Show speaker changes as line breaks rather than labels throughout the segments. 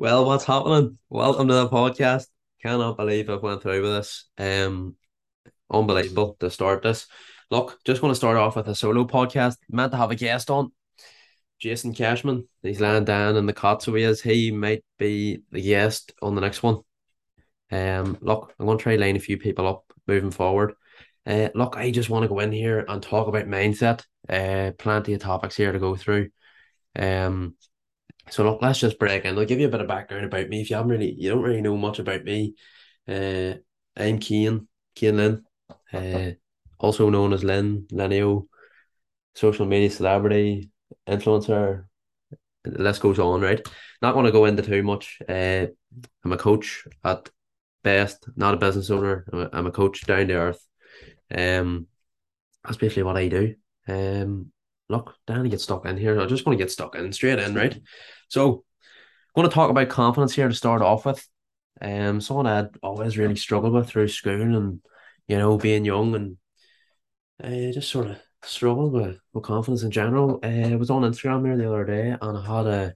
Well, what's happening? Welcome to the podcast. Cannot believe I've went through with this. Um, unbelievable to start this. Look, just want to start off with a solo podcast. Meant to have a guest on, Jason Cashman. He's lying down in the cot, so he is. He might be the guest on the next one. Um, look, I'm going to try line a few people up moving forward. Uh, look, I just want to go in here and talk about mindset. Uh, plenty of topics here to go through. Um, so look, let's just break in. I'll give you a bit of background about me if you haven't really, you don't really know much about me. Uh, I'm Cian, Cian Lynn, uh, also known as Lynn, Lenio, social media celebrity, influencer. The list goes on, right? Not going to go into too much. Uh, I'm a coach at best, not a business owner. I'm a, I'm a coach down to earth. Um, that's basically what I do. Um, look, Danny get stuck in here. I just want to get stuck in straight in, right? So, I'm going to talk about confidence here to start off with. Um, someone I'd always really struggled with through school and you know being young and I uh, just sort of struggled with, with confidence in general. Uh, I was on Instagram here the other day and I had a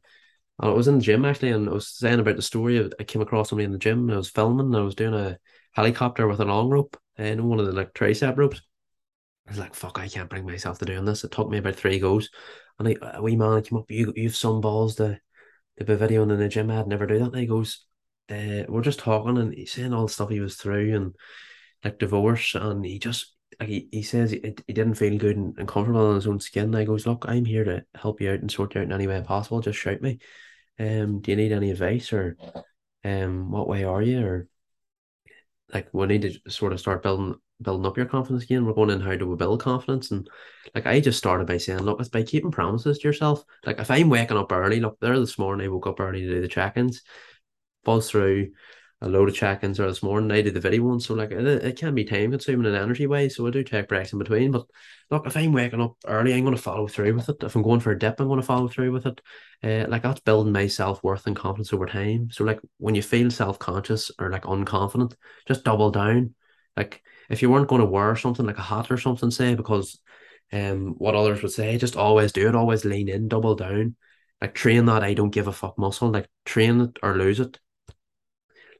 I was in the gym actually and I was saying about the story. I came across somebody in the gym I was filming I was doing a helicopter with a long rope and uh, one of the like tricep ropes. I was like, fuck, I can't bring myself to doing this. It took me about three goes. And I, a wee man came up, you, you've some balls to, to be videoing in the gym. I'd never do that. And he goes, uh, we're just talking and he's saying all the stuff he was through and like divorce. And he just, like he, he says he, he didn't feel good and, and comfortable in his own skin. And I goes, look, I'm here to help you out and sort you out in any way possible. Just shout me. Um, do you need any advice or um, what way are you? Or like we need to sort of start building building up your confidence again. We're going in how do we build confidence, and like I just started by saying, look, it's by keeping promises to yourself. Like if I'm waking up early, look, there this morning I woke up early to do the check-ins, buzz through a load of check-ins or this morning. I did the video one, so like it, it can be time consuming and energy wise. So I do take breaks in between. But look, if I'm waking up early, I'm going to follow through with it. If I'm going for a dip, I'm going to follow through with it. Uh, like that's building my self worth and confidence over time. So like when you feel self conscious or like unconfident, just double down. Like if you weren't going to wear something like a hat or something, say because um what others would say, just always do it, always lean in, double down. Like train that I don't give a fuck muscle, like train it or lose it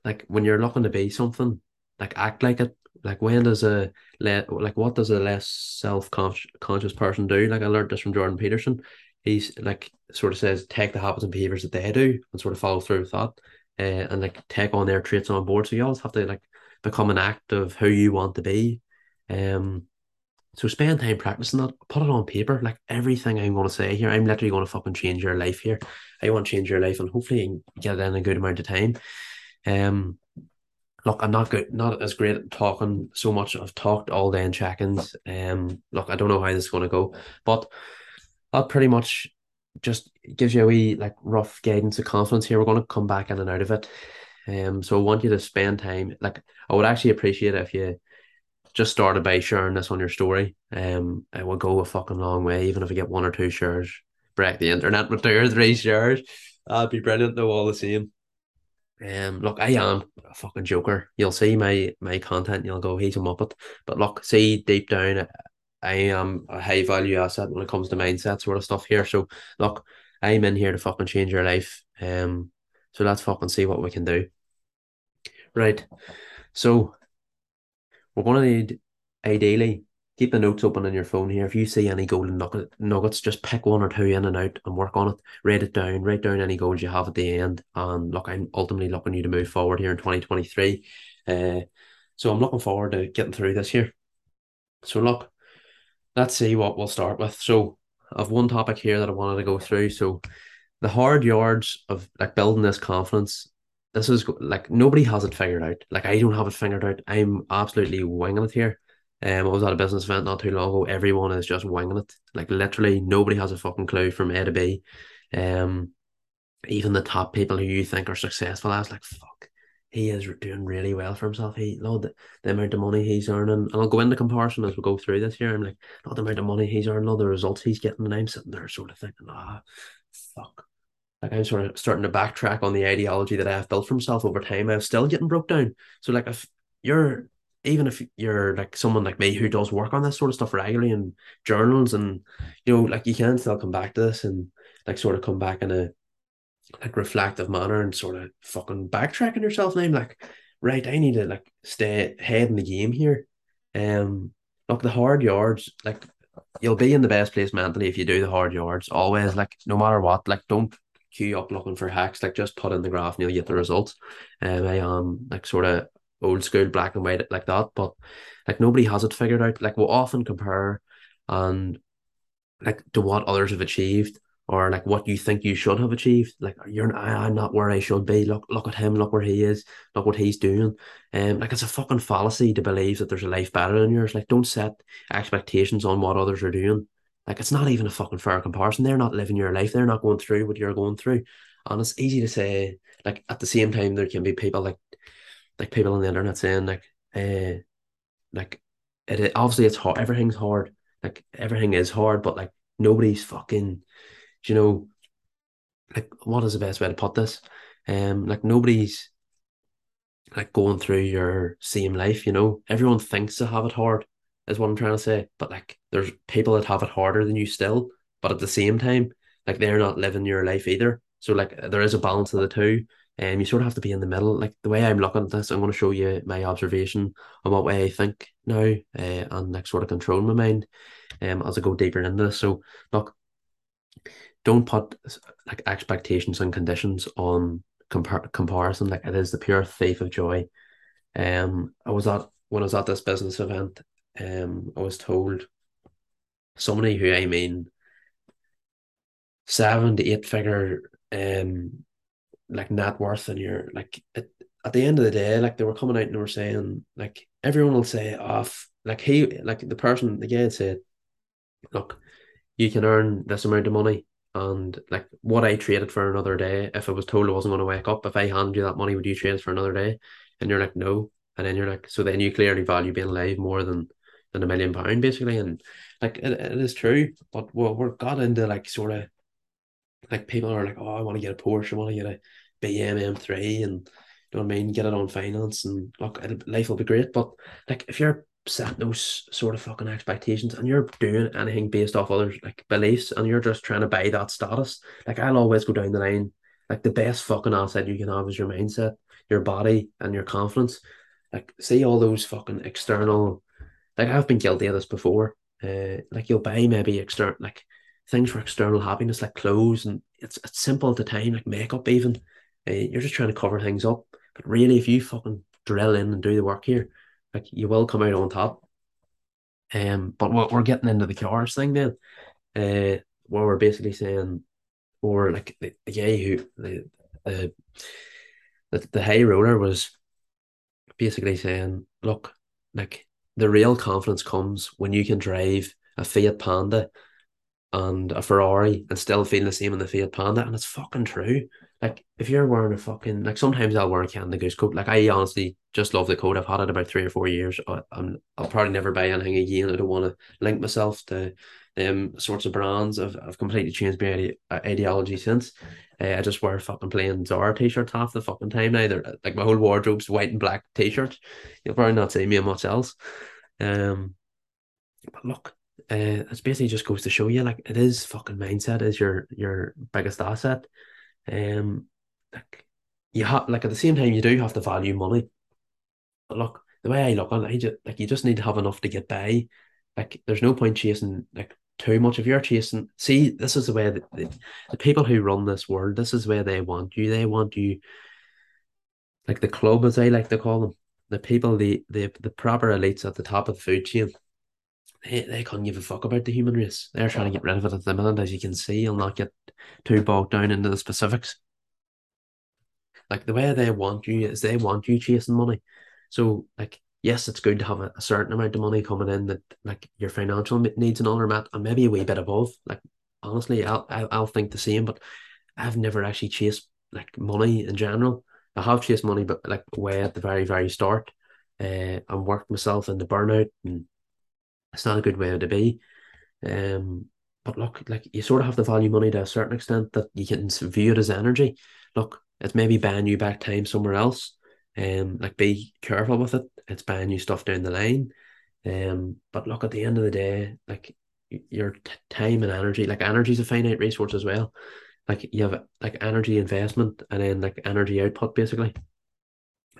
like when you're looking to be something, like act like it. Like when does a let like what does a less self conscious person do? Like I learned this from Jordan Peterson. He's like sort of says take the habits and behaviors that they do and sort of follow through with that, uh, and like take on their traits on board. So you always have to like become an act of who you want to be. Um, so spend time practicing that. Put it on paper. Like everything I'm going to say here, I'm literally going to fucking change your life here. I want to change your life, and hopefully get in a good amount of time. Um, look, I'm not good, not as great at talking so much. I've talked all day in check-ins. Um, look, I don't know how this is going to go, but that pretty much just gives you a wee like rough guidance of confidence here. We're going to come back in and out of it. Um, so I want you to spend time. Like, I would actually appreciate it if you just started by sharing this on your story. Um, it will go a fucking long way, even if you get one or two shares. Break the internet with two or three shares. That'd be brilliant though, all the same. Um, look, I am a fucking joker. You'll see my my content, you'll go, he's a muppet. But look, see deep down, I am a high value asset when it comes to mindset sort of stuff here. So look, I'm in here to fucking change your life. Um, so let's fucking see what we can do. Right. So we're gonna need ideally keep the notes open on your phone here. If you see any golden nugget, nuggets, just pick one or two in and out and work on it. Write it down. Write down any goals you have at the end. And look, I'm ultimately looking you to move forward here in 2023. Uh, so I'm looking forward to getting through this here. So look, let's see what we'll start with. So I've one topic here that I wanted to go through. So the hard yards of like building this confidence. This is like nobody has it figured out. Like I don't have it figured out. I'm absolutely winging it here. Um, I was at a business event not too long ago. Everyone is just winging it. Like literally, nobody has a fucking clue from A to B. Um, even the top people who you think are successful, I was like, fuck, he is doing really well for himself. He, Lord, the, the amount of money he's earning, and I'll go into comparison as we go through this here. I'm like, not the amount of money he's earning, all the results he's getting, and I'm sitting there sort of thinking, ah, fuck. Like I'm sort of starting to backtrack on the ideology that I've built for myself over time. I'm still getting broke down. So like if you're even if you're like someone like me who does work on this sort of stuff regularly in journals and you know like you can still come back to this and like sort of come back in a like reflective manner and sort of fucking backtracking yourself now. I'm like, right, I need to like stay ahead in the game here. Um, look, the hard yards, like you'll be in the best place mentally if you do the hard yards. Always, like no matter what, like don't queue up looking for hacks. Like just put in the graph and you'll get the results. Um, I am like sort of old school black and white like that, but like nobody has it figured out. Like we'll often compare and like to what others have achieved or like what you think you should have achieved. Like you're I'm not where I should be. Look, look at him. Look where he is. Look what he's doing. Um, like it's a fucking fallacy to believe that there's a life better than yours. Like don't set expectations on what others are doing. Like it's not even a fucking fair comparison. They're not living your life. They're not going through what you're going through. And it's easy to say. Like at the same time, there can be people like like people on the internet saying like, uh, like it, it obviously it's hard. Everything's hard. Like everything is hard, but like nobody's fucking you know, like what is the best way to put this? Um, like nobody's like going through your same life, you know. Everyone thinks they have it hard, is what I'm trying to say. But like there's people that have it harder than you still, but at the same time, like they're not living your life either. So like there is a balance of the two. And um, you sort of have to be in the middle. Like the way I'm looking at this, I'm going to show you my observation on what way I think now, uh, and like sort of control my mind, um, as I go deeper into this. So look, don't put like expectations and conditions on compar- comparison. Like it is the pure thief of joy. Um, I was at when I was at this business event. Um, I was told somebody who I mean seven to eight figure um like net worth and you're like at, at the end of the day like they were coming out and they were saying like everyone will say off like he like the person the guy said look you can earn this amount of money and like what I traded for another day, if I was told I wasn't going to wake up, if I handed you that money, would you trade it for another day? And you're like, no. And then you're like, so then you clearly value being alive more than than a million pound basically. And like it, it is true, but we're, we're got into like sort of like people are like, oh, I want to get a Porsche, I want to get a BMW M3 and you know what I mean, get it on finance and look, life will be great. But like if you're set those sort of fucking expectations and you're doing anything based off others like beliefs and you're just trying to buy that status. Like I'll always go down the line. Like the best fucking asset you can have is your mindset, your body, and your confidence. Like see all those fucking external like I've been guilty of this before. Uh like you'll buy maybe external like things for external happiness like clothes and it's it's simple at the time, like makeup even. Uh, you're just trying to cover things up. But really if you fucking drill in and do the work here, like you will come out on top. Um, but what we're getting into the cars thing then, uh, where we're basically saying, or like the, the guy who the the the, the high roller was basically saying, look, like the real confidence comes when you can drive a Fiat Panda and a Ferrari and still feel the same in the Fiat Panda, and it's fucking true. Like if you're wearing a fucking like sometimes I'll wear a Canada Goose coat. Like I honestly just love the coat. I've had it about three or four years. I, I'm I'll probably never buy anything again. I don't want to link myself to um sorts of brands. I've I've completely changed my ide- uh, ideology since. Uh, I just wear fucking plain Zara t-shirts half the fucking time now. They're like my whole wardrobe's white and black t-shirts. You'll probably not see me in much else. Um, but look, uh, it basically just goes to show you like it is fucking mindset is your your biggest asset. Um, like you have like at the same time you do have to value money. But look, the way I look on it, I just, like you just need to have enough to get by. Like there's no point chasing like too much. If you're chasing, see, this is the way that the, the people who run this world, this is where they want you. They want you like the club, as I like to call them, the people, the the the proper elites at the top of the food chain. They, they couldn't give a fuck about the human race. They're trying to get rid of it at the minute, as you can see. I'll not get too bogged down into the specifics. Like the way they want you is they want you chasing money. So like yes, it's good to have a, a certain amount of money coming in that like your financial needs and all are met, and maybe a wee bit above. Like honestly, I'll I'll, think the same, but I've never actually chased like money in general. I have chased money, but like way at the very very start, uh, and worked myself into burnout, and it's not a good way to be. Um, but look, like you sort of have to value money to a certain extent that you can view it as energy. Look, it's maybe buying you back time somewhere else. Um, like be careful with it. It's buying you stuff down the line. Um, but look, at the end of the day, like your t- time and energy, like energy is a finite resource as well. like you have like energy investment and then like energy output basically.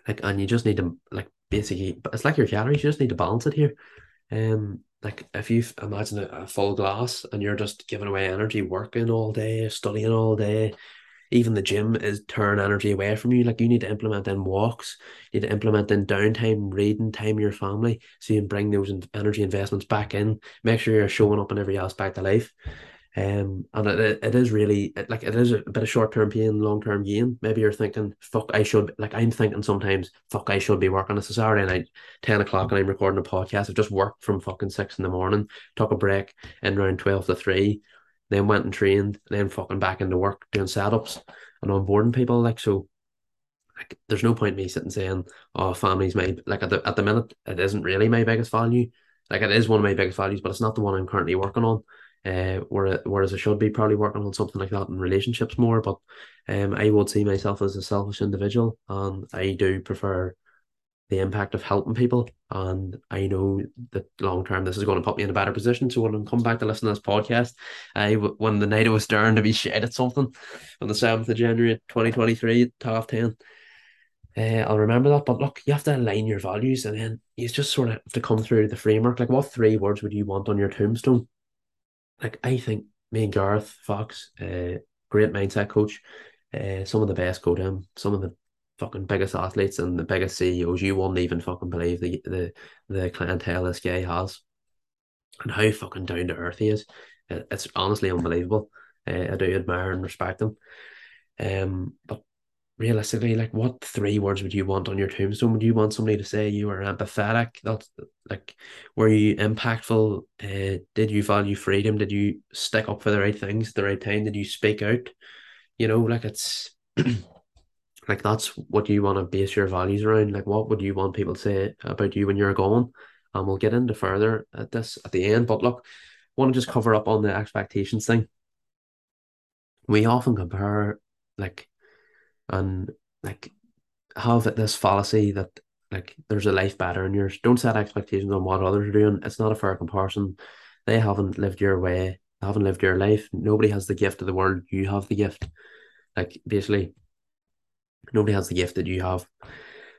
Like and you just need to like basically it's like your calories, you just need to balance it here. Um like if you imagine a, a full glass and you're just giving away energy, working all day, studying all day, even the gym is turn energy away from you. Like you need to implement in walks, you need to implement in downtime, reading time your family, so you can bring those energy investments back in. Make sure you're showing up in every aspect of life. Um, and it, it is really like it is a bit of short term pain, long term gain. Maybe you're thinking, "Fuck, I should." Like I'm thinking sometimes, "Fuck, I should be working." It's a Saturday night, ten o'clock, and I'm recording a podcast. I've just worked from fucking six in the morning, took a break in around twelve to three, then went and trained, then fucking back into work doing setups and onboarding people. Like so, like there's no point me sitting saying, "Oh, family's my like." At the at the minute, it isn't really my biggest value. Like it is one of my biggest values, but it's not the one I'm currently working on uh, whereas I should be probably working on something like that in relationships more. But um, I would see myself as a selfish individual, and I do prefer the impact of helping people. And I know that long term, this is going to put me in a better position. So when I come back to listen to this podcast, I when the night it was down to be shit at something on the seventh of January, twenty twenty three, half ten. Uh, I'll remember that, but look, you have to align your values, and then you just sort of have to come through the framework. Like, what three words would you want on your tombstone? like I think me and Gareth Fox, uh, great mindset coach, uh, some of the best go to him, some of the fucking biggest athletes and the biggest CEOs. You won't even fucking believe the the the clientele this guy has, and how fucking down to earth he is. It's honestly unbelievable. Uh, I do admire and respect him. Um, but realistically, like what three words would you want on your tombstone? Would you want somebody to say you were empathetic? That's like, were you impactful? Uh, did you value freedom? Did you stick up for the right things at the right time? Did you speak out? You know, like it's like that's what you want to base your values around. Like, what would you want people to say about you when you're gone? And we'll get into further at this at the end. But look, want to just cover up on the expectations thing. We often compare like and like have this fallacy that like there's a life better in yours. Don't set expectations on what others are doing. It's not a fair comparison. They haven't lived your way. They haven't lived your life. Nobody has the gift of the world. You have the gift. Like basically, nobody has the gift that you have.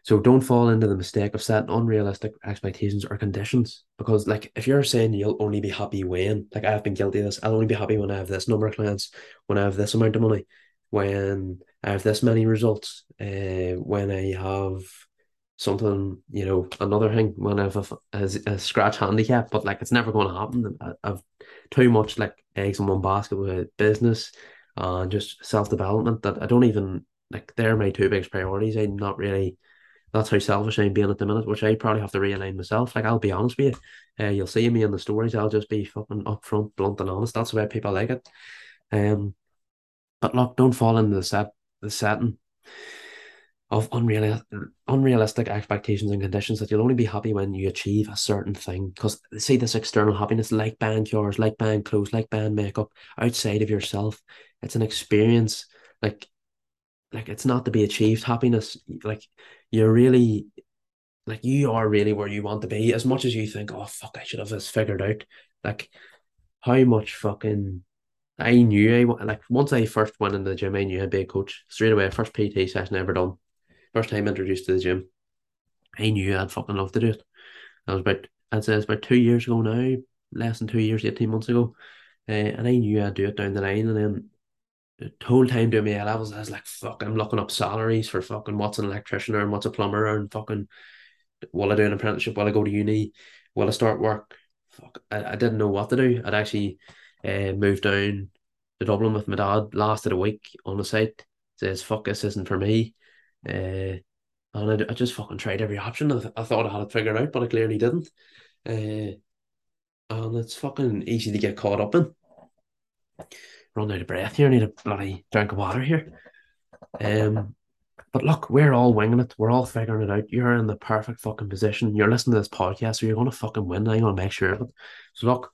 So don't fall into the mistake of setting unrealistic expectations or conditions. Because like if you're saying you'll only be happy when, like I've been guilty of this, I'll only be happy when I have this number of clients, when I have this amount of money, when I have this many results, uh, when I have something, you know, another thing, when I have a, a, a scratch handicap, but like it's never going to happen. I, I've too much like eggs in one basket with business and just self development that I don't even like. They're my two biggest priorities. I'm not really. That's how selfish I'm being at the minute, which I probably have to realign myself. Like I'll be honest with you, uh, you'll see me in the stories. I'll just be fucking upfront, blunt, and honest. That's the way people like it. Um, but look, don't fall into the set the setting of unreal unrealistic expectations and conditions that you'll only be happy when you achieve a certain thing. Because see this external happiness, like band cures, like band clothes, like band makeup, outside of yourself, it's an experience. Like, like it's not to be achieved. Happiness, like you're really, like you are really where you want to be. As much as you think, oh fuck, I should have this figured out. Like, how much fucking I knew I like once I first went into the gym, I knew I'd be a coach straight away. First PT session I ever done, first time introduced to the gym. I knew I'd fucking love to do it. That was about I'd say it's about two years ago now, less than two years, eighteen months ago, uh, and I knew I'd do it down the line. And then the whole time doing my levels, I was like, "Fuck!" I'm looking up salaries for fucking what's an electrician or what's a plumber and fucking will I do an apprenticeship? Will I go to uni? Will I start work? Fuck, I, I didn't know what to do. I'd actually uh, moved down to Dublin with my dad, lasted a week on the site, says, fuck, this isn't for me. Uh, and I, I just fucking tried every option. I, th- I thought I had it figured out, but I clearly didn't. Uh, and it's fucking easy to get caught up in. Run out of breath here, I need a bloody drink of water here. Um, but look, we're all winging it. We're all figuring it out. You're in the perfect fucking position. You're listening to this podcast, so you're going to fucking win. I'm going to make sure of it. So look,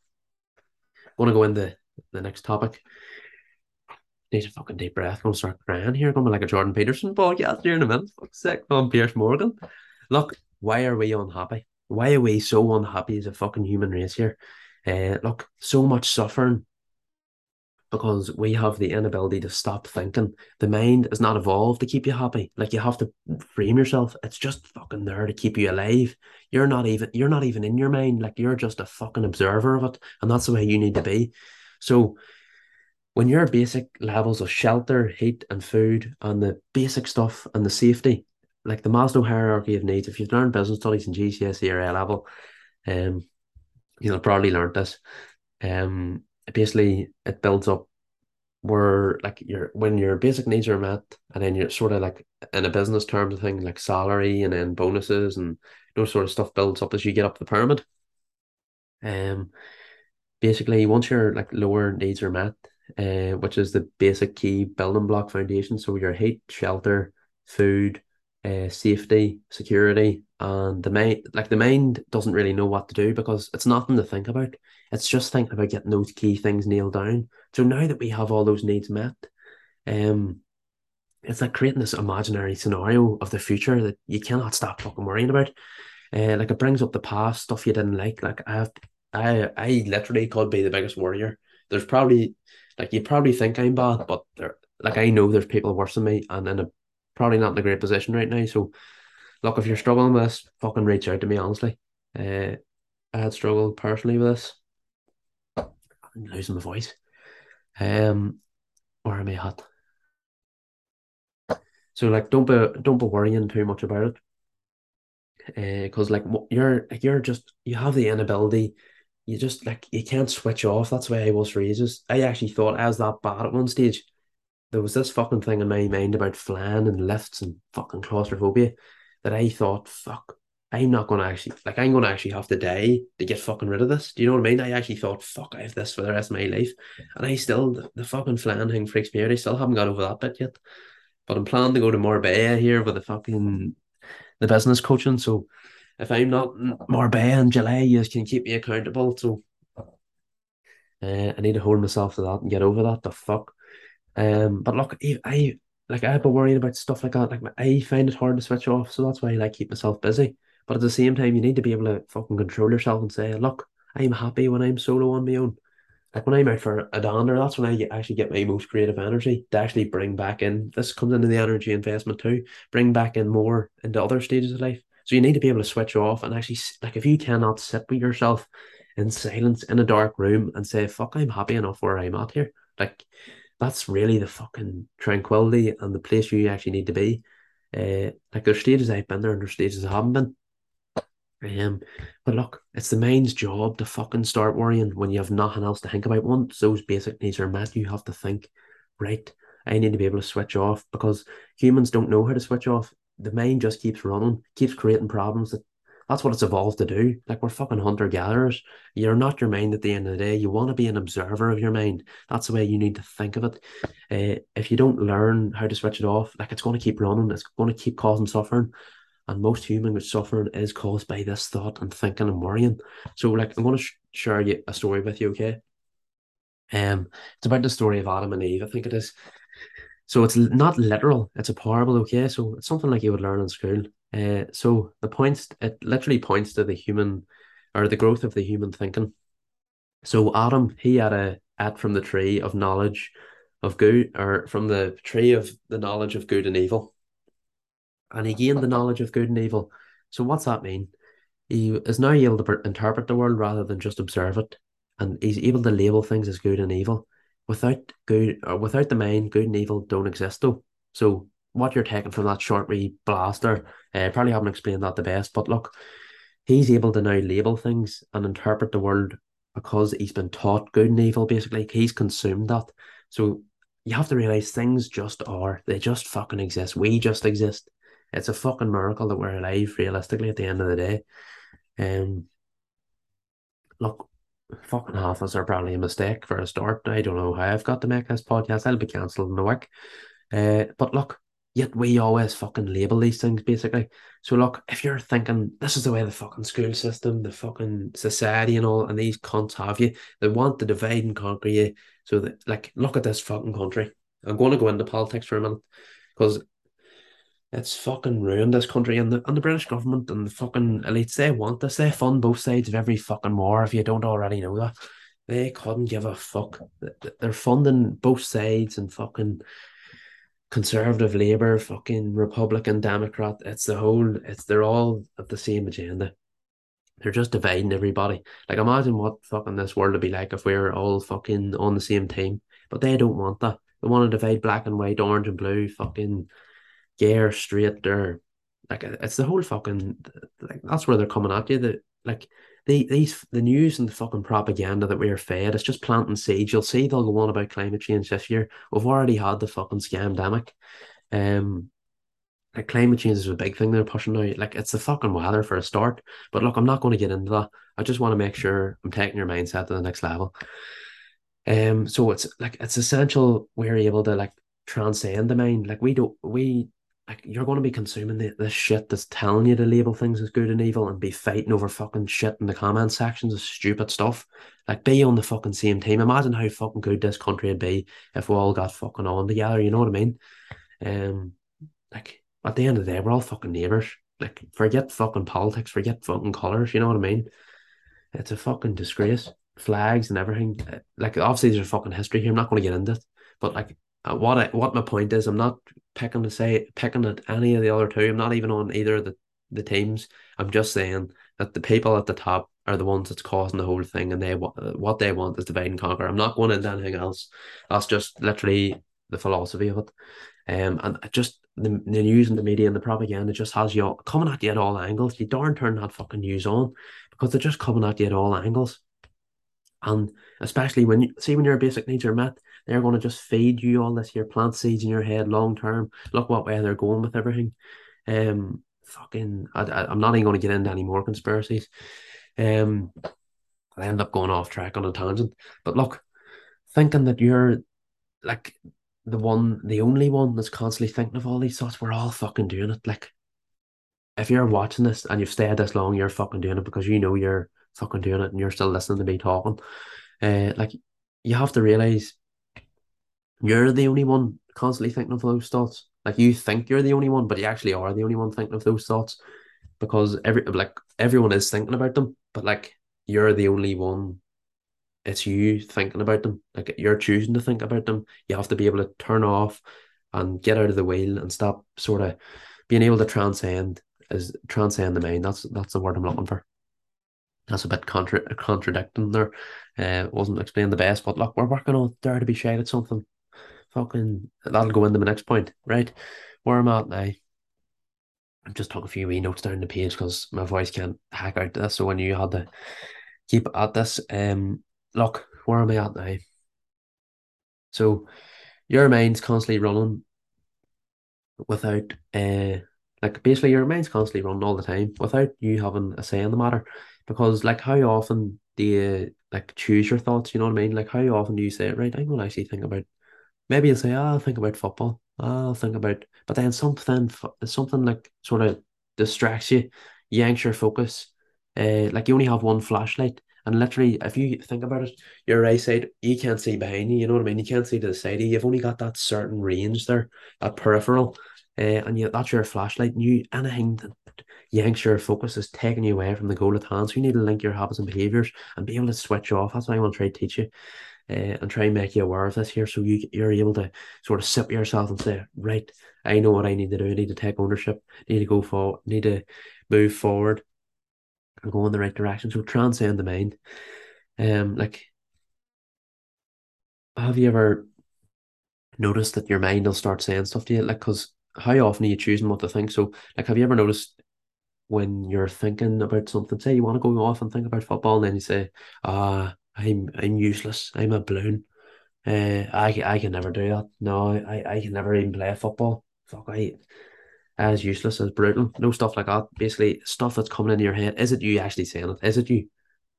want to go into the next topic. Need a fucking deep breath. Gonna start crying here. Gonna be like a Jordan Peterson podcast here in a minute. Fuck's sake, on Piers Morgan. Look, why are we unhappy? Why are we so unhappy as a fucking human race here? Uh, look, so much suffering because we have the inability to stop thinking. The mind is not evolved to keep you happy. Like you have to frame yourself. It's just fucking there to keep you alive. You're not even you're not even in your mind. Like you're just a fucking observer of it. And that's the way you need to be. So when your basic levels of shelter, heat, and food, and the basic stuff and the safety, like the Maslow hierarchy of needs, if you've learned business studies in GCSE or A level, um, you'll probably learned this. Um, basically it builds up where like your when your basic needs are met and then you're sort of like in a business terms thing like salary and then bonuses and those sort of stuff builds up as you get up the pyramid. Um basically once your like lower needs are met, uh, which is the basic key building block foundation. So your heat, shelter, food, uh, safety, security, and the mind like the mind doesn't really know what to do because it's nothing to think about. It's just thinking about getting those key things nailed down. So now that we have all those needs met, um, it's like creating this imaginary scenario of the future that you cannot stop fucking worrying about. Uh, like it brings up the past stuff you didn't like. Like I have, I I literally could be the biggest warrior. There's probably like you probably think I'm bad, but there like I know there's people worse than me and in a probably not in a great position right now. So look, if you're struggling with this, fucking reach out to me honestly. Uh, I had struggled personally with this. I'm losing my voice. Um, where am I at? So like, don't be don't be worrying too much about it, because uh, like you're you're just you have the inability. You just like you can't switch off. That's why I was raises. I actually thought I was that bad at one stage. There was this fucking thing in my mind about flying and lifts and fucking claustrophobia that I thought, fuck, I'm not gonna actually like I'm gonna actually have to die to get fucking rid of this. Do you know what I mean? I actually thought, fuck, I have this for the rest of my life. And I still the, the fucking flying thing freaks me out. I still haven't got over that bit yet. But I'm planning to go to Marbella here with the fucking the business coaching. So if I'm not Marbella in July, you can keep me accountable. So uh, I need to hold myself to that and get over that. The fuck. Um, but look, I like I've been worrying about stuff like that. Like I find it hard to switch off, so that's why I like keep myself busy. But at the same time, you need to be able to fucking control yourself and say, look, I'm happy when I'm solo on my own. Like when I'm out for a dander, that's when I get, actually get my most creative energy to actually bring back in. This comes into the energy investment too. Bring back in more into other stages of life. So you need to be able to switch off and actually like if you cannot sit with yourself in silence in a dark room and say, "Fuck, I'm happy enough where I'm at here." Like that's really the fucking tranquility and the place you actually need to be. Uh, like there's stages I've been there and there's stages I haven't been. Um, but look, it's the mind's job to fucking start worrying when you have nothing else to think about. Once those basic needs are met, you have to think, right, I need to be able to switch off because humans don't know how to switch off. The mind just keeps running, keeps creating problems that that's what it's evolved to do. Like we're fucking hunter gatherers. You're not your mind at the end of the day. You want to be an observer of your mind. That's the way you need to think of it. Uh, if you don't learn how to switch it off, like it's going to keep running. It's going to keep causing suffering. And most human suffering is caused by this thought and thinking and worrying. So, like, I'm going to sh- share you a story with you, okay? Um, it's about the story of Adam and Eve. I think it is. So it's not literal. It's a parable, okay? So it's something like you would learn in school. Uh, so the points it literally points to the human or the growth of the human thinking. So Adam, he had a at from the tree of knowledge of good, or from the tree of the knowledge of good and evil, and he gained the knowledge of good and evil. So what's that mean? He is now able to interpret the world rather than just observe it, and he's able to label things as good and evil. Without good or without the mind, good and evil don't exist though. So what you're taking from that short wee blaster, uh, probably haven't explained that the best, but look, he's able to now label things and interpret the world because he's been taught good and evil, basically. He's consumed that. So you have to realize things just are. They just fucking exist. We just exist. It's a fucking miracle that we're alive, realistically, at the end of the day. Um, look, fucking half are probably a mistake for a start. I don't know how I've got to make this podcast. I'll be cancelled in a week. Uh, but look, Yet we always fucking label these things basically. So look, if you're thinking this is the way the fucking school system, the fucking society and all, and these cunts have you, they want to divide and conquer you. So that like look at this fucking country. I'm going to go into politics for a minute because it's fucking ruined this country and the and the British government and the fucking elites. They want this. They fund both sides of every fucking war. If you don't already know that, they couldn't give a fuck. They're funding both sides and fucking conservative Labour, fucking Republican, Democrat. It's the whole. It's they're all of the same agenda. They're just dividing everybody. Like imagine what fucking this world would be like if we were all fucking on the same team. But they don't want that. They want to divide black and white, orange and blue, fucking or straight or like it's the whole fucking like that's where they're coming at you. That like they these the news and the fucking propaganda that we are fed, it's just planting seeds. You'll see they'll go on about climate change this year. We've already had the fucking scamdemic. Um like climate change is a big thing they're pushing now. Like it's the fucking weather for a start. But look, I'm not going to get into that. I just want to make sure I'm taking your mindset to the next level. Um, so it's like it's essential we're able to like transcend the mind. Like we don't we like you're going to be consuming the, the shit that's telling you to label things as good and evil and be fighting over fucking shit in the comment sections of stupid stuff. Like be on the fucking same team. Imagine how fucking good this country would be if we all got fucking on together. You know what I mean? Um, like at the end of the day, we're all fucking neighbors. Like forget fucking politics, forget fucking colors. You know what I mean? It's a fucking disgrace. Flags and everything. Like obviously there's a fucking history here. I'm not going to get into it, but like uh, what I, what my point is, I'm not picking to say picking at any of the other two. I'm not even on either of the, the teams. I'm just saying that the people at the top are the ones that's causing the whole thing, and they what they want is divide and conquer. I'm not going into anything else. That's just literally the philosophy of it. Um, and just the, the news and the media and the propaganda just has you coming at you at all angles. You darn turn that fucking news on because they're just coming at you at all angles. And especially when you see when your basic needs are met, they're going to just feed you all this, your plant seeds in your head long term. Look what way they're going with everything. Um, fucking, I, am not even going to get into any more conspiracies. Um, I end up going off track on a tangent. But look, thinking that you're like the one, the only one that's constantly thinking of all these thoughts, we're all fucking doing it. Like, if you're watching this and you've stayed this long, you're fucking doing it because you know you're fucking doing it and you're still listening to me talking. Uh, like, you have to realize you're the only one constantly thinking of those thoughts. Like you think you're the only one, but you actually are the only one thinking of those thoughts because every like everyone is thinking about them, but like you're the only one. It's you thinking about them. Like you're choosing to think about them. You have to be able to turn off and get out of the wheel and stop sort of being able to transcend is transcend the mind. That's that's the word I'm looking for. That's a bit contra- contradicting there. Uh, wasn't explained the best, but look, we're working on there to be shared at something fucking that'll go into my next point, right? Where I'm at now. I'm just took a few wee notes down the page because my voice can't hack out this. So when you had to keep at this, um, look, where am I at now? So your mind's constantly running without uh like basically your mind's constantly running all the time without you having a say in the matter. Because like how often do you like choose your thoughts? You know what I mean? Like how often do you say, right, I'm gonna actually think about maybe you'll say, oh, I'll think about football. Oh, I'll think about, but then something, something like sort of distracts you, yanks your focus. Uh, like you only have one flashlight, and literally, if you think about it, your side, you can't see behind you. You know what I mean? You can't see to the side of you. You've only got that certain range there, that peripheral, uh, and you, that's your flashlight. And you anything that yanks your focus is taking you away from the goal at hand. So you need to link your habits and behaviors and be able to switch off. That's what I want to try to teach you uh, and try and make you aware of this here so you, you're able to sort of sit yourself and say, right, I know what I need to do. I need to take ownership, I need to go forward, need to move forward and go in the right direction. So transcend the mind. Um, like, have you ever noticed that your mind will start saying stuff to you? Like, because how often are you choosing what to think? So, like, have you ever noticed when you're thinking about something, say you want to go off and think about football, and then you say, ah, I'm I'm useless. I'm a balloon. Uh, I I can never do that. No, I, I can never even play football. Fuck, I as useless as brutal. No stuff like that. Basically, stuff that's coming into your head. Is it you actually saying it? Is it you?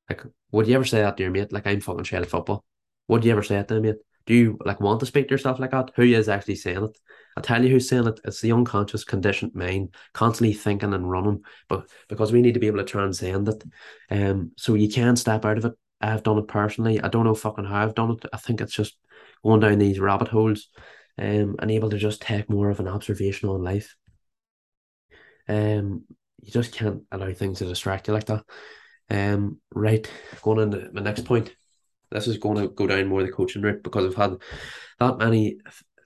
Like, would you ever say that to your mate? Like, I'm fucking shit at football. Would you ever say it to mate? Do you like want to speak to yourself like that? Who is actually saying it? I tell you who's saying it. It's the unconscious conditioned mind, constantly thinking and running. But because we need to be able to transcend it, um, so you can step out of it I've done it personally. I don't know fucking how I've done it. I think it's just going down these rabbit holes um, and able to just take more of an observation on life. Um, you just can't allow things to distract you like that. Um, right, going into my next point. this is going to go down more the coaching route because I've had that many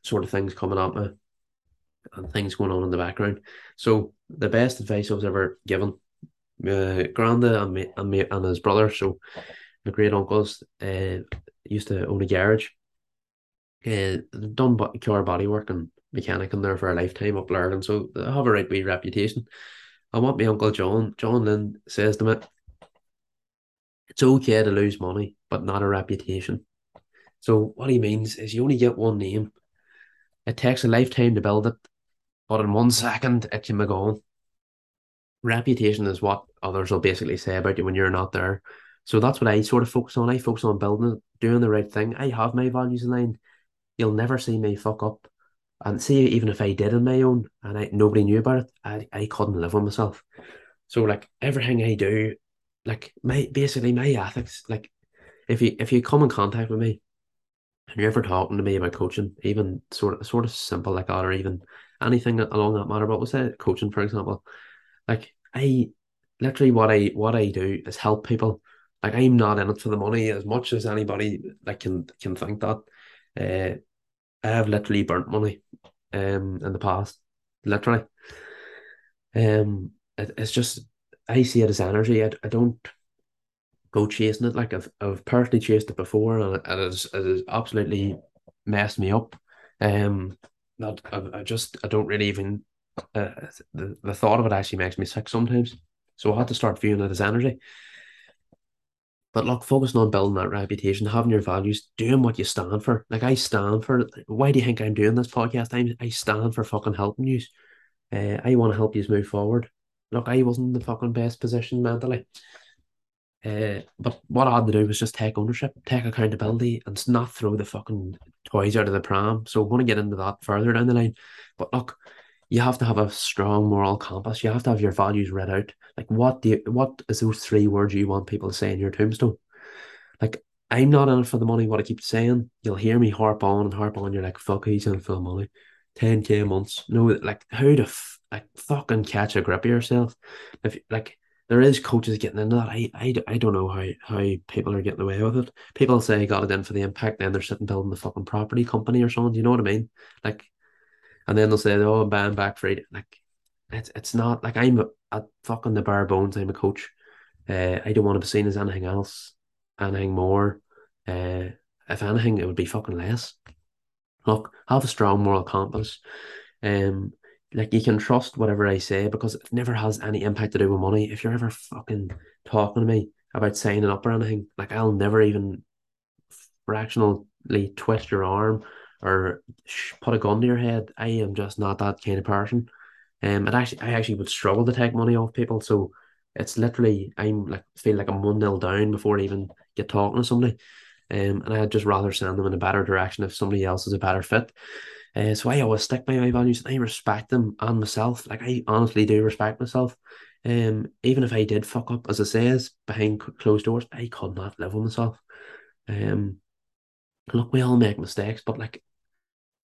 sort of things coming at me and things going on in the background. So the best advice I was ever given, uh, Granda and me and me and his brother, so my great uncles, uh, used to own a garage. Uh, done car body work and mechanic in there for a lifetime up Lurgan, so they have a right wee reputation. And what my uncle John, John Lynn, says to me, it's okay to lose money, but not a reputation. So what he means is you only get one name. It takes a lifetime to build it, but in one second it can be gone. Reputation is what others will basically say about you when you're not there. So that's what I sort of focus on. I focus on building doing the right thing. I have my values in line. You'll never see me fuck up. And see, even if I did on my own and I nobody knew about it, I, I couldn't live with myself. So like everything I do, like my basically my ethics, like if you if you come in contact with me and you're ever talking to me about coaching, even sort of sort of simple like that, or even anything along that matter, but was that coaching, for example, like I literally what I what I do is help people. Like I'm not in it for the money as much as anybody like can can think that. Uh, I have literally burnt money um in the past. Literally. Um it, it's just I see it as energy. I, I don't go chasing it like I've I've personally chased it before and it, it, has, it has absolutely messed me up. Um not I, I just I don't really even uh, the, the thought of it actually makes me sick sometimes. So I had to start viewing it as energy. But look, focusing on building that reputation, having your values, doing what you stand for. Like I stand for. Why do you think I'm doing this podcast? I I stand for fucking helping you. Uh, I want to help you move forward. Look, I wasn't in the fucking best position mentally. Uh, but what I had to do was just take ownership, take accountability, and not throw the fucking toys out of the pram. So I'm going to get into that further down the line. But look, you have to have a strong moral compass. You have to have your values read out. Like what do you, what is those three words you want people to say in your tombstone? Like I'm not in it for the money. What I keep saying, you'll hear me harp on and harp on. You're like, fuck, he's in for the money. 10k months. No, like how to f- like fucking catch a grip of yourself. If like there is coaches getting into that. I, I, I don't know how, how people are getting away with it. People say got it in for the impact, then they're sitting building the fucking property company or something. Do you know what I mean? Like and then they'll say, "Oh, banned back for it." Like, it's it's not like I'm a fucking the bare bones. I'm a coach. Uh, I don't want to be seen as anything else, anything more. Uh, if anything, it would be fucking less. Look, have a strong moral compass. Um, like you can trust whatever I say because it never has any impact to do with money. If you're ever fucking talking to me about signing up or anything, like I'll never even fractionally twist your arm or put a gun to your head. I am just not that kind of person. Um, and actually, I actually would struggle to take money off people. So it's literally, I'm like, feel like I'm one nil down before I even get talking to somebody. Um, and I'd just rather send them in a better direction if somebody else is a better fit. Uh, so I always stick by my values and I respect them and myself. Like I honestly do respect myself. Um, even if I did fuck up, as I says, behind closed doors, I could not live with myself. Um, look, we all make mistakes, but like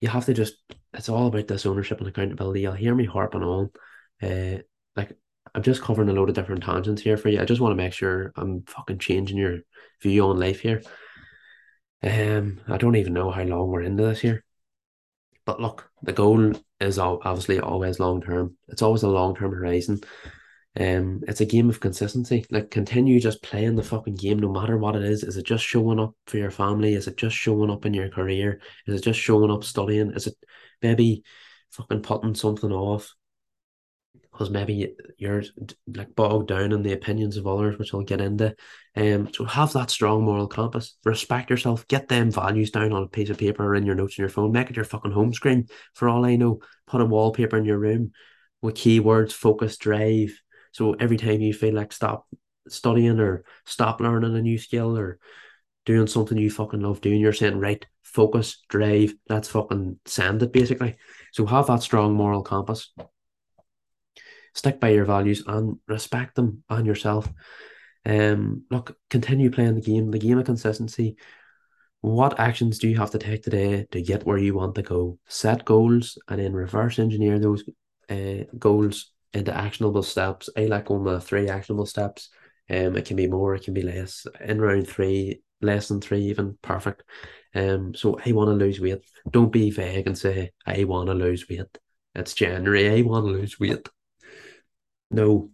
you have to just it's all about this ownership and accountability. You'll hear me harping on. Uh like I'm just covering a load of different tangents here for you. I just want to make sure I'm fucking changing your view on life here. Um, I don't even know how long we're into this here. But look, the goal is obviously always long term. It's always a long term horizon. Um, it's a game of consistency. Like continue just playing the fucking game no matter what it is. Is it just showing up for your family? Is it just showing up in your career? Is it just showing up studying? Is it maybe fucking putting something off? Because maybe you're like bogged down in the opinions of others, which I'll get into. Um, so have that strong moral compass. Respect yourself. Get them values down on a piece of paper or in your notes on your phone. Make it your fucking home screen. For all I know, put a wallpaper in your room with keywords, focus, drive, so every time you feel like stop studying or stop learning a new skill or doing something you fucking love doing, you're saying, right, focus, drive, let's fucking send it basically. So have that strong moral compass. Stick by your values and respect them and yourself. Um, look, continue playing the game, the game of consistency. What actions do you have to take today to get where you want to go? Set goals and then reverse engineer those uh, goals into actionable steps. I like on the three actionable steps. Um, it can be more, it can be less. In round three, less than three, even perfect. Um, so I want to lose weight. Don't be vague and say I want to lose weight. It's January. I want to lose weight. No.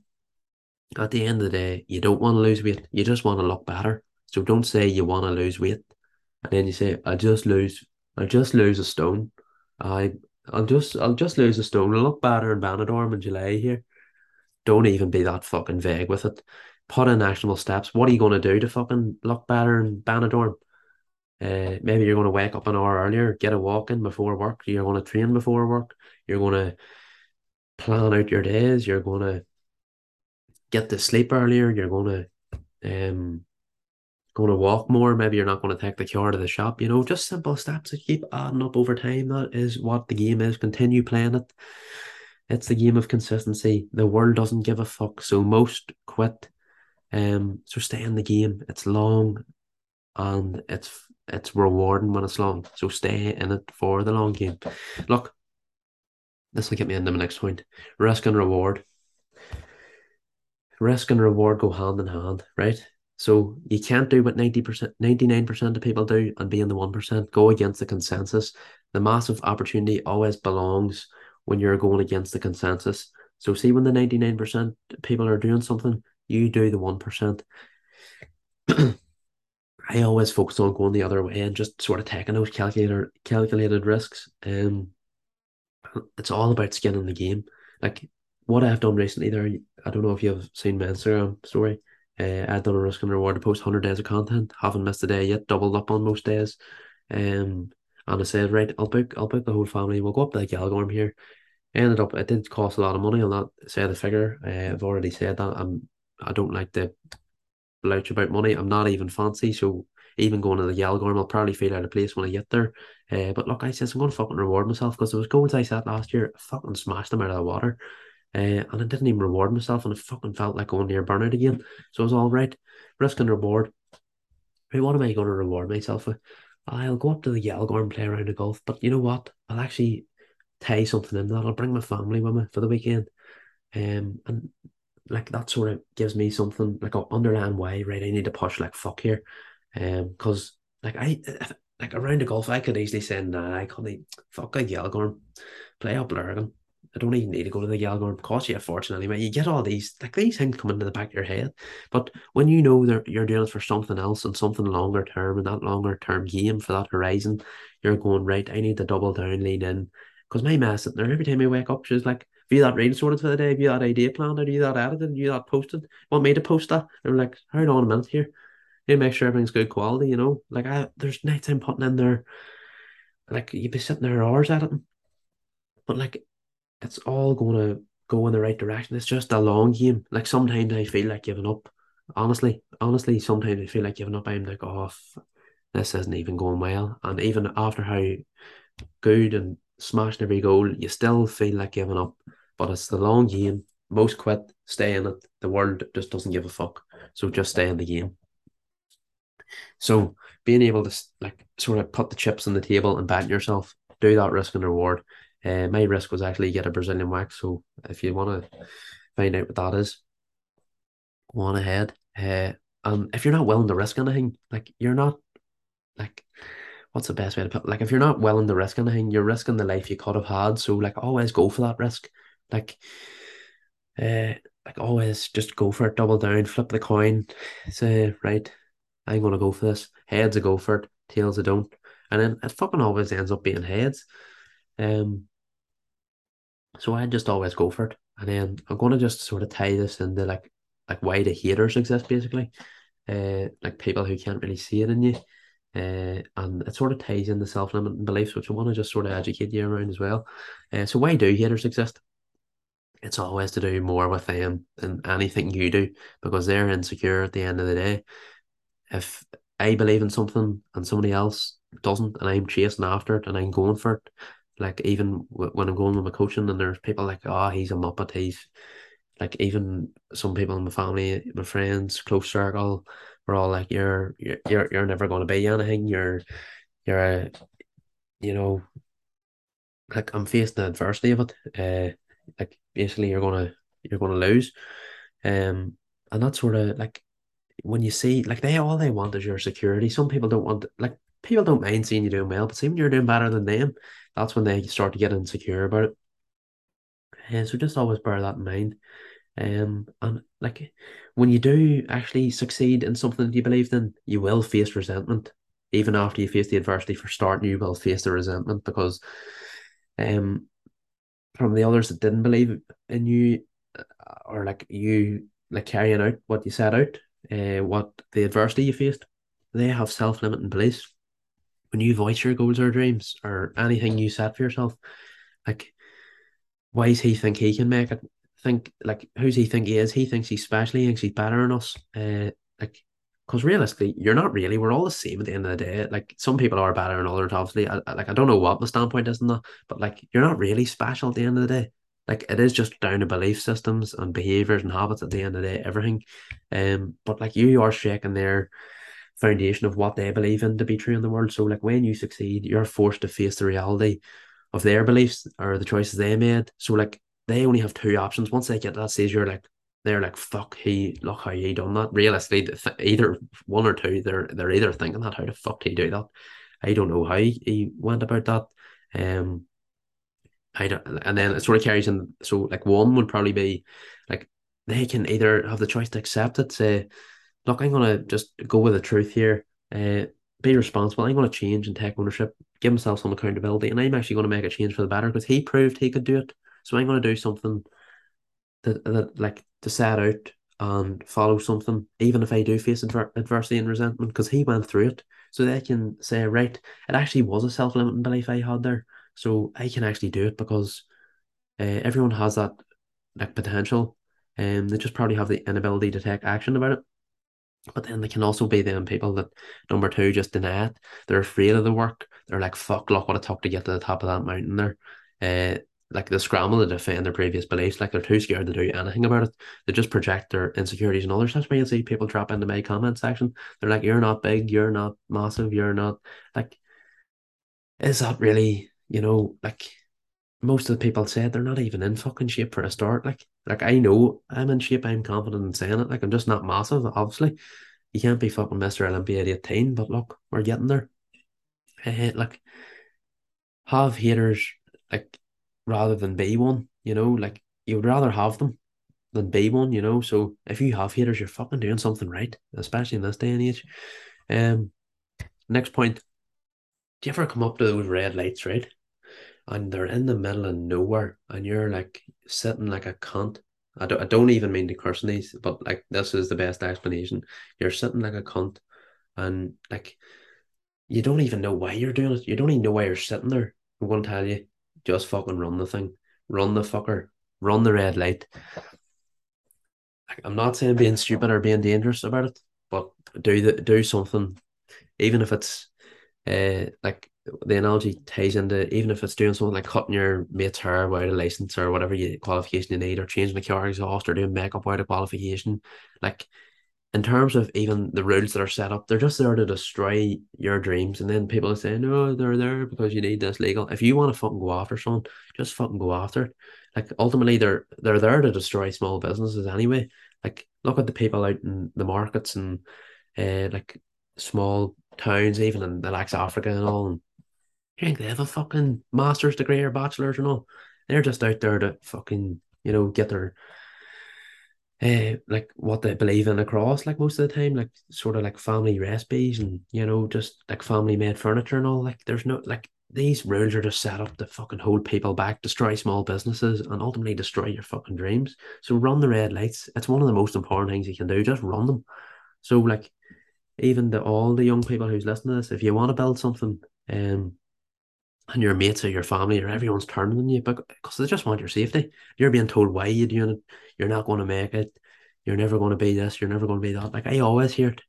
At the end of the day, you don't want to lose weight. You just want to look better. So don't say you want to lose weight, and then you say I just lose. I just lose a stone. I I'll just I'll just lose a stone. I'll look better in Benidorm in July here. Don't even be that fucking vague with it. Put in actionable steps. What are you going to do to fucking look better in Benidorm? Uh, maybe you're going to wake up an hour earlier, get a walk in before work. You're to train before work. You're going to plan out your days. You're going to get to sleep earlier. You're going to um going to walk more. Maybe you're not going to take the car to the shop. You know, just simple steps that keep adding up over time. That is what the game is. Continue playing it. It's the game of consistency. The world doesn't give a fuck, so most quit. Um, so stay in the game. It's long, and it's it's rewarding when it's long. So stay in it for the long game. Look, this will get me into my next point. Risk and reward. Risk and reward go hand in hand, right? So you can't do what 90%, 99% of people do and be in the 1%. Go against the consensus. The massive opportunity always belongs when you're going against the consensus. So see when the 99% people are doing something, you do the 1%. I always focus on going the other way and just sort of taking those calculator calculated risks. Um, it's all about skin in the game. Like what I've done recently there, I don't know if you've seen my Instagram story. Uh, I've done a risk and reward to post 100 days of content, haven't missed a day yet, doubled up on most days. Um, and I said, right, I'll book, I'll book the whole family. We'll go up to the Galgorm here. Ended up, it did cost a lot of money. I'll not say the figure. Uh, I've already said that. I'm, I don't like to blouch about money. I'm not even fancy, so even going to the Galgorm, I'll probably feel out of place when I get there. Uh, but look, I says I'm going to fucking reward myself because there was goals I set last year. I fucking smashed them out of the water. Uh, and I didn't even reward myself, and it fucking felt like going near burnout again. So it was all right. Risk and reward. Hey, what am I going to reward myself with? I'll go up to the Galgorm and play around the golf. But you know what? I'll actually tie something in that. I'll bring my family with me for the weekend. Um, and like that sort of gives me something like an underlying why, right? I need to push like fuck here. Um, because like I like around the golf, I could easily say, nah, I can't fuck a Galgorm, play up Lurgan. I don't even need to go to the Galgorm. Cost you a fortune anyway. You get all these like these things come into the back of your head. But when you know that you're doing it for something else and something longer term and that longer term game for that horizon, you're going right. I need to double down, lean in. Because my mess sitting there every time I wake up, she's like, "Have you that reel sorted for the day? Have you that idea planned? Have you that edited? Have you that posted? Want me to post that?" And I'm like, "Hold on a minute here. You make sure everything's good quality. You know, like I there's nights I'm putting in there, like you'd be sitting there hours at it, but like it's all going to go in the right direction. It's just a long game. Like sometimes I feel like giving up. Honestly, honestly, sometimes I feel like giving up. I'm like, oh, this isn't even going well. And even after how good and smashed every goal, you still feel like giving up. But it's the long game. Most quit, stay in it. The world just doesn't give a fuck. So just stay in the game. So being able to like sort of put the chips on the table and bet yourself, do that risk and reward. Uh, my risk was actually get a Brazilian wax. So if you want to find out what that is, go on ahead. Uh, and if you're not willing to risk anything, like you're not like what's the best way to put like if you're not willing to risk anything, you're risking the life you could have had. So like always go for that risk. Like uh like always just go for it, double down, flip the coin, say, right, I'm gonna go for this. Heads I go for it, tails I don't. And then it fucking always ends up being heads. Um so I just always go for it. And then I'm gonna just sort of tie this into like like why the haters exist basically. Uh like people who can't really see it in you. Uh, and it sort of ties into self-limiting beliefs, which I want to just sort of educate you around as well. Uh, so why do haters exist? It's always to do more with them than anything you do because they're insecure at the end of the day. If I believe in something and somebody else doesn't, and I'm chasing after it and I'm going for it, like even when I'm going with my coaching, and there's people like, oh, he's a muppet. He's like even some people in my family, my friends, close circle, we're all like, you're you're you're never going to be anything. You're you're a, you know, like I'm facing the adversity of it. Uh, like basically you're gonna you're gonna lose, um, and that's sort of like when you see like they all they want is your security. Some people don't want like people don't mind seeing you doing well, but see when you're doing better than them, that's when they start to get insecure about it. And so just always bear that in mind. Um, and like when you do actually succeed in something that you believed in, you will face resentment. Even after you face the adversity for starting, you will face the resentment because um from the others that didn't believe in you uh, or like you like carrying out what you set out, uh, what the adversity you faced, they have self limiting beliefs. When you voice your goals or dreams or anything you set for yourself, like why does he think he can make it? Think like who's he think he is? He thinks he's special. He thinks he's better than us. Uh, like because realistically, you're not really. We're all the same at the end of the day. Like some people are better than others. Obviously, I, I, like I don't know what my standpoint is in that, but like you're not really special at the end of the day. Like it is just down to belief systems and behaviors and habits at the end of the day, everything. Um, but like you are shaking their foundation of what they believe in to be true in the world. So like when you succeed, you're forced to face the reality of their beliefs or the choices they made. So like they only have two options. Once they get that stage, you're like they're like fuck he look how he done that. Realistically, either one or two, they're they're either thinking that how the fuck he do that. I don't know how he, he went about that. Um, I don't, and then it sort of carries in. So like one would probably be like they can either have the choice to accept it, say, look, I'm gonna just go with the truth here. Uh, be responsible. I'm to change and take ownership, give myself some accountability, and I'm actually to make a change for the better because he proved he could do it. So I'm to do something that, that like to set out and follow something, even if I do face adver- adversity and resentment, because he went through it. So they can say, right, it actually was a self limiting belief I had there. So I can actually do it because uh, everyone has that like potential, and um, they just probably have the inability to take action about it. But then they can also be them people that number two just deny it. They're afraid of the work. They're like, fuck, look what it took to get to the top of that mountain there. Uh, like they scramble to defend their previous beliefs, like they're too scared to do anything about it. They just project their insecurities and others. That's why you see people drop into my comment section. They're like, You're not big, you're not massive, you're not like is that really, you know, like most of the people said they're not even in fucking shape for a start. Like, like I know I'm in shape. I'm confident in saying it. Like, I'm just not massive. Obviously, you can't be fucking Mister Olympia at eighteen. But look, we're getting there. Uh, like, have haters like rather than be one. You know, like you would rather have them than be one. You know, so if you have haters, you're fucking doing something right, especially in this day and age. Um, next point. Do you ever come up to those red lights, right? And they're in the middle of nowhere and you're like sitting like a cunt. I don't, I don't even mean to curse these, but like this is the best explanation. You're sitting like a cunt and like you don't even know why you're doing it. You don't even know why you're sitting there. I'm gonna tell you, just fucking run the thing. Run the fucker. Run the red light. I'm not saying being stupid or being dangerous about it, but do the do something, even if it's uh like the analogy ties into even if it's doing something like cutting your mate's hair without a license or whatever you, qualification you need, or changing the car exhaust or doing makeup without a qualification. Like in terms of even the rules that are set up, they're just there to destroy your dreams. And then people are saying, no, they're there because you need this legal. If you want to fucking go after someone, just fucking go after it. Like ultimately they're they're there to destroy small businesses anyway. Like look at the people out in the markets and uh, like small towns, even in the likes of Africa and all, and you think they have a fucking master's degree or bachelor's or all? They're just out there to fucking, you know, get their uh, like what they believe in across, like most of the time, like sort of like family recipes and you know, just like family made furniture and all. Like there's no like these rules are just set up to fucking hold people back, destroy small businesses, and ultimately destroy your fucking dreams. So run the red lights. It's one of the most important things you can do. Just run them. So like even the all the young people who's listening to this, if you want to build something, um, and your mates or your family or everyone's turning on you because they just want your safety. You're being told why you're doing it. You're not going to make it. You're never going to be this. You're never going to be that. Like I always hear it.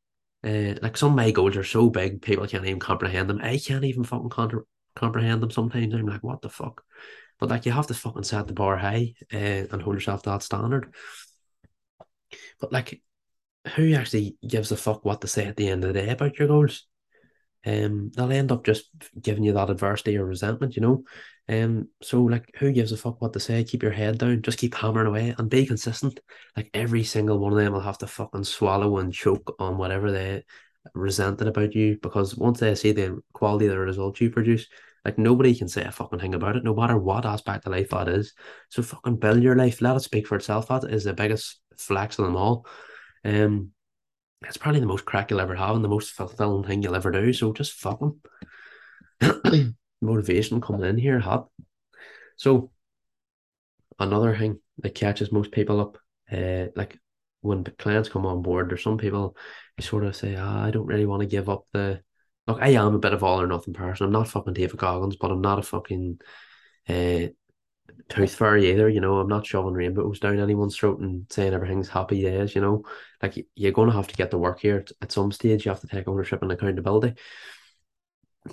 Uh, like some of my goals are so big, people can't even comprehend them. I can't even fucking contra- comprehend them sometimes. I'm like, what the fuck? But like, you have to fucking set the bar high uh, and hold yourself to that standard. But like, who actually gives a fuck what to say at the end of the day about your goals? Um, they'll end up just giving you that adversity or resentment, you know. Um, so like, who gives a fuck what they say? Keep your head down, just keep hammering away and be consistent. Like every single one of them will have to fucking swallow and choke on whatever they resented about you because once they see the quality of the results you produce, like nobody can say a fucking thing about it, no matter what aspect of life that is. So fucking build your life, let it speak for itself. That is the biggest flex of them all. Um, it's probably the most crack you'll ever have and the most fulfilling thing you'll ever do. So just fuck them. Motivation coming in here hot. So another thing that catches most people up, uh, like when clients come on board, there's some people who sort of say, oh, I don't really want to give up the look, I am a bit of all or nothing person. I'm not fucking David Goggins, but I'm not a fucking uh, tooth fairy either. You know, I'm not shoving rainbows down anyone's throat and saying everything's happy days. You know, like you're going to have to get to work here at some stage. You have to take ownership and accountability.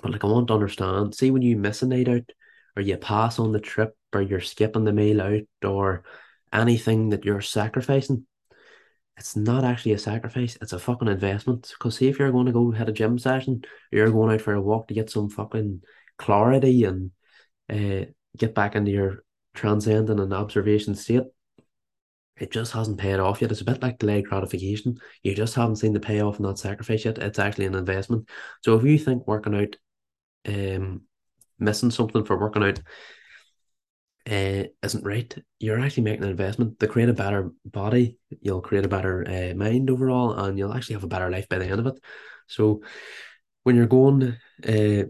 But like, I want to understand. See, when you miss a night out, or you pass on the trip, or you're skipping the meal out, or anything that you're sacrificing, it's not actually a sacrifice, it's a fucking investment. Because see if you're going to go hit a gym session, you're going out for a walk to get some fucking clarity and uh, get back into your transcendent an observation state, it just hasn't paid off yet. It's a bit like delayed gratification. You just haven't seen the payoff in that sacrifice yet. It's actually an investment. So if you think working out, um, missing something for working out uh, isn't right, you're actually making an investment to create a better body. You'll create a better uh, mind overall, and you'll actually have a better life by the end of it. So when you're going uh,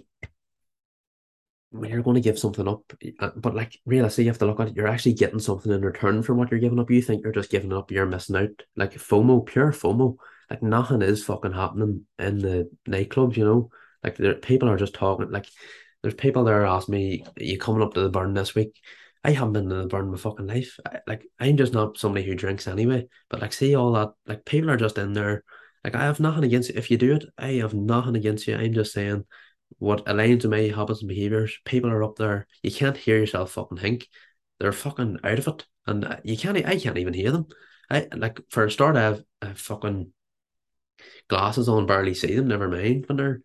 when you're going to give something up, uh, but like realistically, you have to look at it. You're actually getting something in return from what you're giving up. You think you're just giving up, you're missing out. Like FOMO, pure FOMO. Like nothing is fucking happening in the nightclubs. You know, like there, people are just talking. Like there's people there asking me, "Are you coming up to the burn this week?" I haven't been to the burn my fucking life. I, like I'm just not somebody who drinks anyway. But like, see all that. Like people are just in there. Like I have nothing against you. If you do it, I have nothing against you. I'm just saying what aligns with my habits and behaviors. People are up there. You can't hear yourself fucking think. They're fucking out of it, and you can't. I can't even hear them. I like for a start. I have, I have fucking glasses on, barely see them. Never mind when they're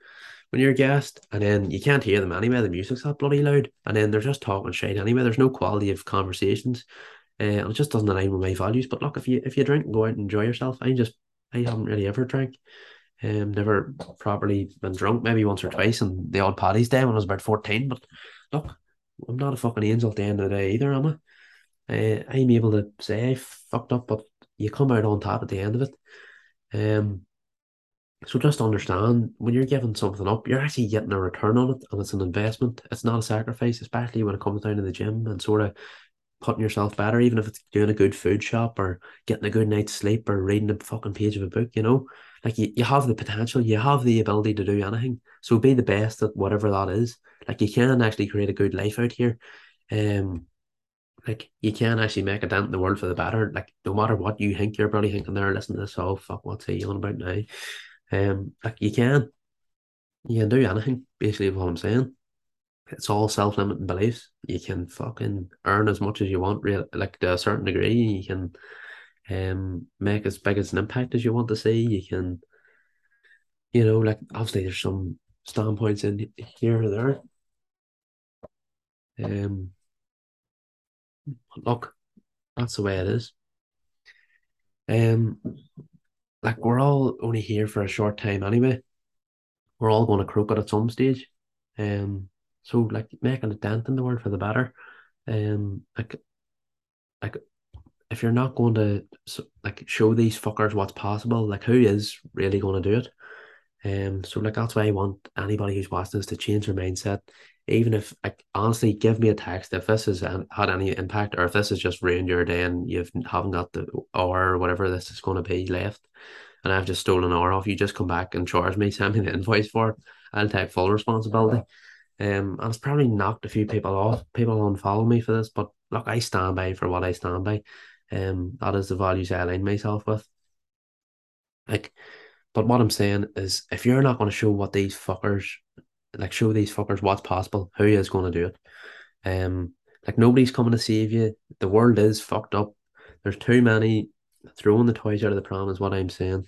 when you're a guest, and then you can't hear them anyway. The music's that bloody loud, and then they're just talking shit anyway. There's no quality of conversations, uh, and it just doesn't align with my values. But look, if you if you drink go out and enjoy yourself, I just I haven't really ever drank. Um, never properly been drunk, maybe once or twice, and the odd Paddy's Day when I was about 14. But look, I'm not a fucking angel at the end of the day either, am I? Uh, I'm able to say I fucked up, but you come out on top at the end of it. Um, so just understand when you're giving something up, you're actually getting a return on it, and it's an investment. It's not a sacrifice, especially when it comes down to the gym and sort of putting yourself better, even if it's doing a good food shop or getting a good night's sleep or reading a fucking page of a book, you know? Like you, you have the potential, you have the ability to do anything. So be the best at whatever that is. Like you can actually create a good life out here. Um like you can actually make a dent in the world for the better. Like no matter what you think, you're probably thinking there, listen to this, oh fuck, what's he on about now? Um like you can. You can do anything, basically what I'm saying. It's all self limiting beliefs. You can fucking earn as much as you want, real like to a certain degree. You can um make as big as an impact as you want to see. You can, you know, like obviously there's some standpoints in here or there. Um, look, that's the way it is. Um, like we're all only here for a short time anyway. We're all going to croak at some stage. Um, so like making a dent in the world for the better. Um, like, like if you're not going to like show these fuckers what's possible, like who is really going to do it? Um, so like that's why I want anybody who's watching this to change their mindset. Even if like honestly, give me a text if this has had any impact, or if this has just ruined your day and you haven't got the hour or whatever this is going to be left, and I've just stolen an hour off you, just come back and charge me, send me the invoice for it. I'll take full responsibility. Um, and it's probably knocked a few people off. People unfollow me for this, but look, I stand by for what I stand by. Um, that is the values I align myself with. Like, but what I'm saying is, if you're not going to show what these fuckers, like, show these fuckers what's possible, who is going to do it? Um, like nobody's coming to save you. The world is fucked up. There's too many throwing the toys out of the pram, is what I'm saying.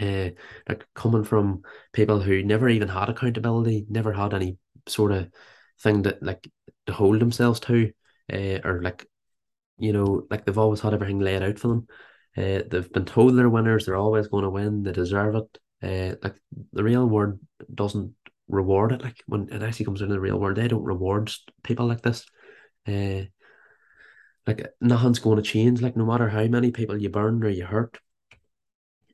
uh, like coming from people who never even had accountability, never had any sort of thing that like to hold themselves to, uh, or like you know, like they've always had everything laid out for them. Uh, they've been told they're winners, they're always going to win, they deserve it. Uh, like the real world doesn't reward it. Like when it actually comes into the real world, they don't reward people like this. Uh, like nothing's going to change. Like no matter how many people you burn or you hurt,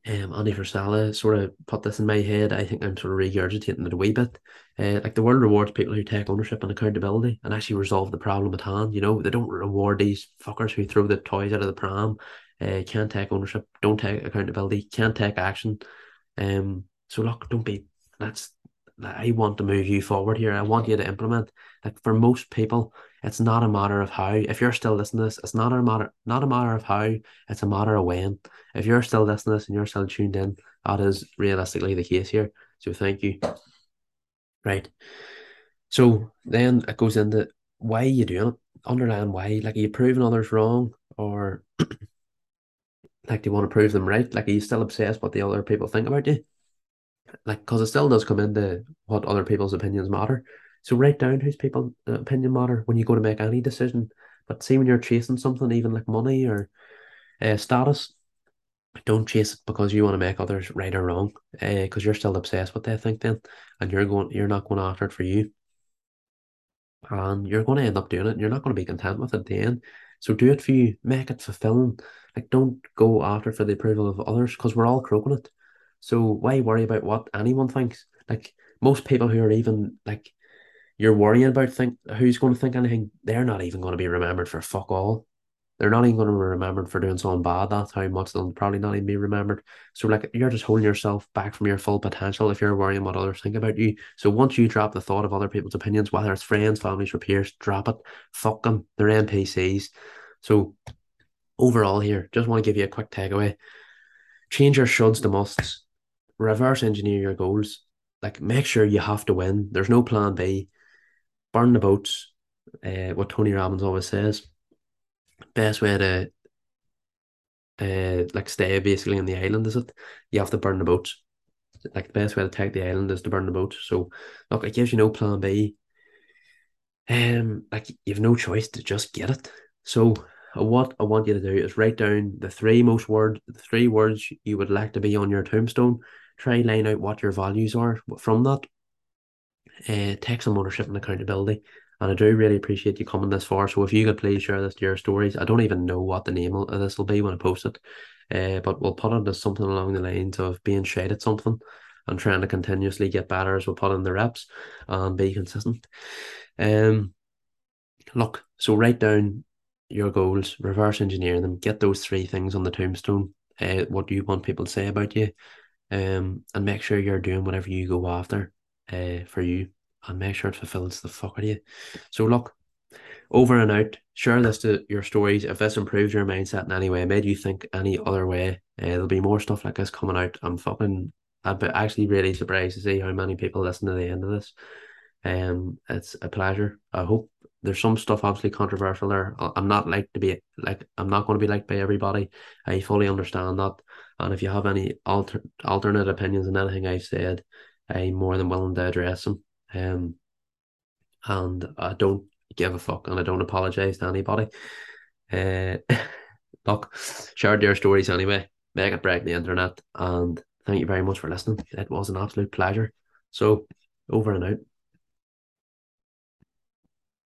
um, Andy Frisella sort of put this in my head. I think I'm sort of regurgitating it a wee bit. Uh, like the world rewards people who take ownership and accountability and actually resolve the problem at hand. You know, they don't reward these fuckers who throw the toys out of the pram, uh, can't take ownership, don't take accountability, can't take action. Um, so look, don't be. That's I want to move you forward here. I want you to implement. Like for most people, it's not a matter of how. If you're still listening to this, it's not a matter not a matter of how. It's a matter of when. If you're still listening to this and you're still tuned in, that is realistically the case here. So thank you. Right. So then it goes into why you doing it? Underline why. Like are you proving others wrong or like do you want to prove them right? Like are you still obsessed with what the other people think about you? Like because it still does come into what other people's opinions matter. So write down whose people uh, opinion matter when you go to make any decision. But see when you're chasing something, even like money or uh, status, don't chase it because you want to make others right or wrong. Because uh, you're still obsessed with what they think then, and you're going, you're not going after it for you, and you're going to end up doing it. and You're not going to be content with it at the end. So do it for you. Make it fulfilling. Like don't go after for the approval of others because we're all croaking it. So why worry about what anyone thinks? Like most people who are even like you're worrying about think who's going to think anything, they're not even going to be remembered for fuck all. They're not even going to be remembered for doing something bad. That's how much they'll probably not even be remembered. So like you're just holding yourself back from your full potential if you're worrying what others think about you. So once you drop the thought of other people's opinions, whether it's friends, families, or peers, drop it. Fuck them. They're NPCs. So overall here, just want to give you a quick takeaway. Change your shoulds to musts reverse engineer your goals. Like make sure you have to win. There's no plan B. Burn the boats. Uh, what Tony Robbins always says. Best way to uh, like stay basically on the island is it? You have to burn the boats. Like the best way to take the island is to burn the boats. So look, it gives you no plan B. Um, like you have no choice to just get it. So what I want you to do is write down the three most word, the three words you would like to be on your tombstone, try line out what your values are from that. Uh, take some ownership and accountability. And I do really appreciate you coming this far. So if you could please share this to your stories, I don't even know what the name of this will be when I post it. Uh, but we'll put it as something along the lines of being shade at something and trying to continuously get better as we put in the reps and be consistent. Um, look, so write down your goals, reverse engineer them, get those three things on the tombstone. Uh, what do you want people to say about you? Um, and make sure you're doing whatever you go after uh, for you and make sure it fulfills the fuck out of you. So look, over and out, share this to your stories. If this improves your mindset in any way, made you think any other way, uh, there'll be more stuff like this coming out. I'm fucking I'd be actually really surprised to see how many people listen to the end of this. Um, it's a pleasure. I hope there's some stuff obviously controversial there. I'm not like to be like I'm not going to be liked by everybody. I fully understand that. And if you have any alter alternate opinions on anything I've said, I'm more than willing to address them. Um, and I don't give a fuck, and I don't apologize to anybody. Uh, look, share their stories anyway. Make it break the internet, and thank you very much for listening. It was an absolute pleasure. So, over and out.